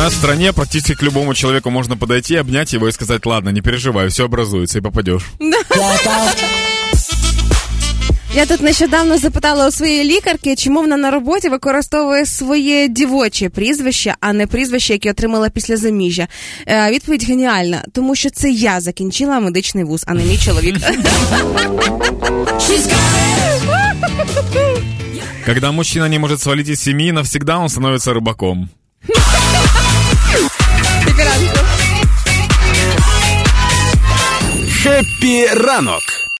нас в стране практически к любому человеку можно подойти, обнять его и сказать, ладно, не переживай, все образуется и попадешь. Я тут нещодавно запитала у своєї лікарки, чому вона на роботі використовує своє дівоче прізвище, а не прізвище, яке отримала після заміжжя. Е, відповідь геніальна, тому що це я закінчила медичний вуз, а не мій чоловік. Когда мужчина не может свалить из семьи, навсегда он становится рыбаком. Хеппі ранок